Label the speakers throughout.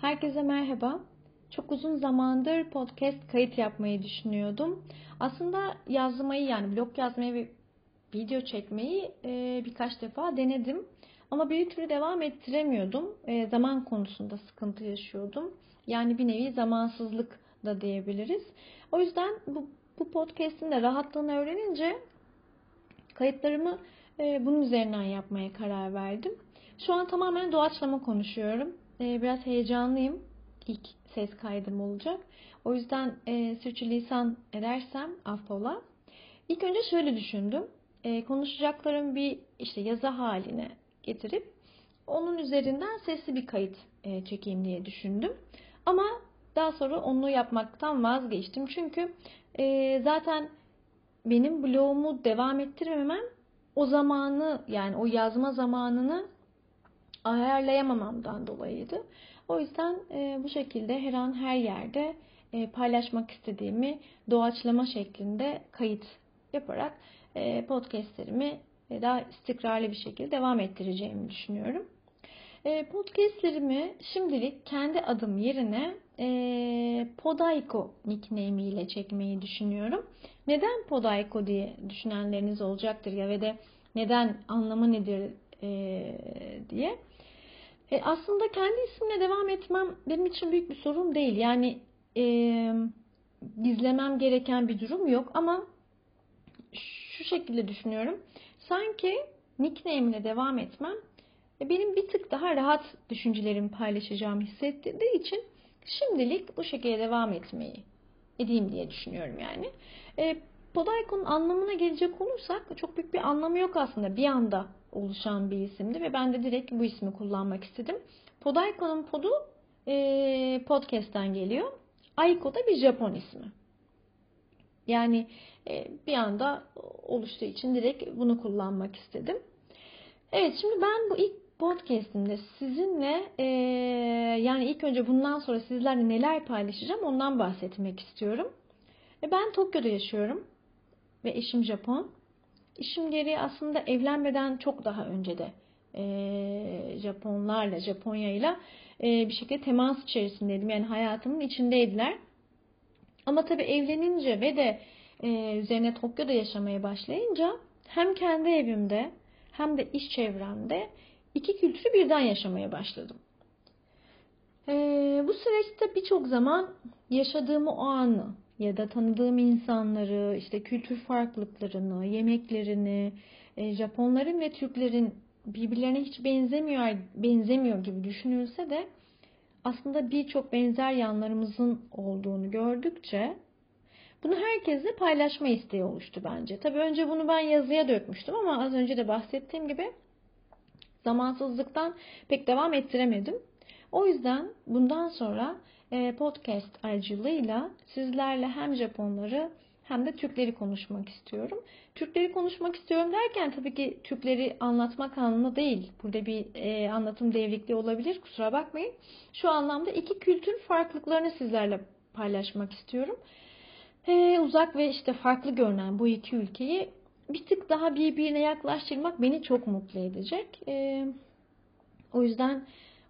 Speaker 1: Herkese merhaba. Çok uzun zamandır podcast kayıt yapmayı düşünüyordum. Aslında yazmayı yani blog yazmayı ve video çekmeyi e, birkaç defa denedim. Ama bir türlü devam ettiremiyordum. E, zaman konusunda sıkıntı yaşıyordum. Yani bir nevi zamansızlık da diyebiliriz. O yüzden bu, bu podcast'in de rahatlığını öğrenince kayıtlarımı e, bunun üzerinden yapmaya karar verdim. Şu an tamamen doğaçlama konuşuyorum. E, biraz heyecanlıyım. İlk ses kaydım olacak. O yüzden e, sürçülisan edersem affola. İlk önce şöyle düşündüm. E, konuşacaklarım bir işte yazı haline getirip onun üzerinden sesli bir kayıt e, çekeyim diye düşündüm. Ama daha sonra onu yapmaktan vazgeçtim. Çünkü e, zaten benim blogumu devam ettirmemem o zamanı yani o yazma zamanını ayarlayamamamdan dolayıydı. O yüzden e, bu şekilde her an her yerde e, paylaşmak istediğimi doğaçlama şeklinde kayıt yaparak e, podcastlerimi e, daha istikrarlı bir şekilde devam ettireceğimi düşünüyorum. E, podcastlerimi şimdilik kendi adım yerine e, Podaiko nickname ile çekmeyi düşünüyorum. Neden Podaiko diye düşünenleriniz olacaktır ya ve de neden anlamı nedir e, diye. E, aslında kendi isimle devam etmem benim için büyük bir sorun değil. Yani e, gizlemem gereken bir durum yok ama şu şekilde düşünüyorum. Sanki nickname ile devam etmem benim bir tık daha rahat düşüncelerimi paylaşacağımı hissettirdiği için şimdilik bu şekilde devam etmeyi edeyim diye düşünüyorum yani. E, Podaiko'nun anlamına gelecek olursak çok büyük bir anlamı yok aslında. Bir anda oluşan bir isimdi ve ben de direkt bu ismi kullanmak istedim. Podaiko'nun podu e, podcast'ten geliyor. Aiko da bir Japon ismi. Yani e, bir anda oluştuğu için direkt bunu kullanmak istedim. Evet şimdi ben bu ilk podcast'imde sizinle e, yani ilk önce bundan sonra sizlerle neler paylaşacağım ondan bahsetmek istiyorum. E, ben Tokyo'da yaşıyorum ve eşim Japon. İşim gereği aslında evlenmeden çok daha önce de e, Japonlarla, Japonya'yla e, bir şekilde temas içerisindeydim. Yani hayatımın içindeydiler. Ama tabii evlenince ve de e, üzerine Tokyo'da yaşamaya başlayınca hem kendi evimde hem de iş çevremde iki kültürü birden yaşamaya başladım. E, bu süreçte birçok zaman yaşadığımı o anı ya da tanıdığım insanları, işte kültür farklılıklarını, yemeklerini, e, Japonların ve Türklerin birbirlerine hiç benzemiyor, benzemiyor gibi düşünülse de aslında birçok benzer yanlarımızın olduğunu gördükçe bunu herkesle paylaşma isteği oluştu bence. Tabii önce bunu ben yazıya dökmüştüm ama az önce de bahsettiğim gibi zamansızlıktan pek devam ettiremedim. O yüzden bundan sonra e, podcast aracılığıyla sizlerle hem Japonları hem de Türkleri konuşmak istiyorum. Türkleri konuşmak istiyorum derken tabii ki Türkleri anlatmak anlamı değil. Burada bir e, anlatım devrikliği olabilir. Kusura bakmayın. Şu anlamda iki kültür farklılıklarını sizlerle paylaşmak istiyorum. E, uzak ve işte farklı görünen bu iki ülkeyi bir tık daha birbirine yaklaştırmak beni çok mutlu edecek. E, o yüzden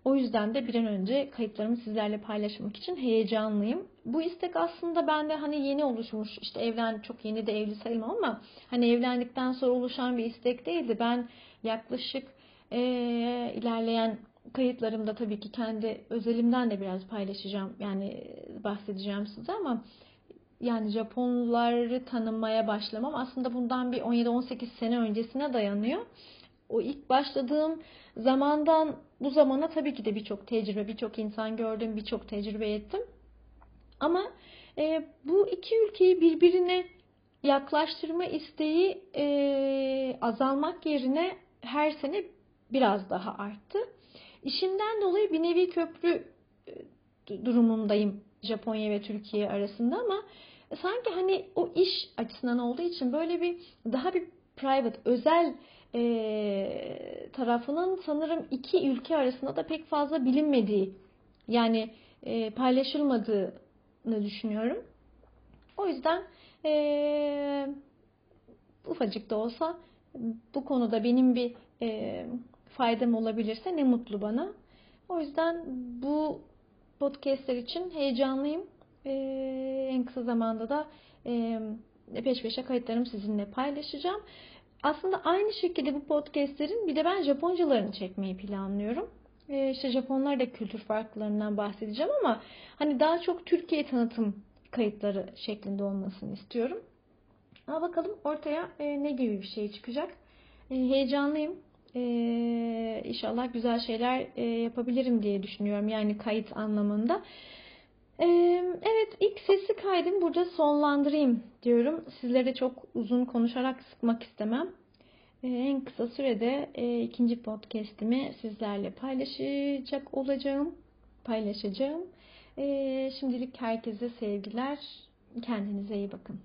Speaker 1: o yüzden de bir an önce kayıtlarımı sizlerle paylaşmak için heyecanlıyım. Bu istek aslında bende hani yeni oluşmuş, işte evlen çok yeni de evli sayılmam ama hani evlendikten sonra oluşan bir istek değildi. Ben yaklaşık e, ilerleyen kayıtlarımda tabii ki kendi özelimden de biraz paylaşacağım. Yani bahsedeceğim size ama yani Japonları tanımaya başlamam aslında bundan bir 17-18 sene öncesine dayanıyor o ilk başladığım zamandan bu zamana tabii ki de birçok tecrübe, birçok insan gördüm, birçok tecrübe ettim. Ama e, bu iki ülkeyi birbirine yaklaştırma isteği e, azalmak yerine her sene biraz daha arttı. İşimden dolayı bir nevi köprü e, durumundayım Japonya ve Türkiye arasında ama sanki hani o iş açısından olduğu için böyle bir daha bir private, özel e, tarafının sanırım iki ülke arasında da pek fazla bilinmediği yani e, paylaşılmadığını düşünüyorum. O yüzden e, ufacık da olsa bu konuda benim bir e, faydam olabilirse ne mutlu bana. O yüzden bu podcastler için heyecanlıyım. E, en kısa zamanda da e, peş peşe kayıtlarımı sizinle paylaşacağım. Aslında aynı şekilde bu podcastlerin bir de ben Japoncalarını çekmeyi planlıyorum. E, işte Japonlar da kültür farklarından bahsedeceğim ama hani daha çok Türkiye tanıtım kayıtları şeklinde olmasını istiyorum. Ama bakalım ortaya e, ne gibi bir şey çıkacak. E, heyecanlıyım. E, inşallah güzel şeyler e, yapabilirim diye düşünüyorum. Yani kayıt anlamında. Evet ilk sesi kaydım burada sonlandırayım diyorum. Sizlere çok uzun konuşarak sıkmak istemem. E, en kısa sürede e, ikinci podcast'imi sizlerle paylaşacak olacağım. Paylaşacağım. E, şimdilik herkese sevgiler. Kendinize iyi bakın.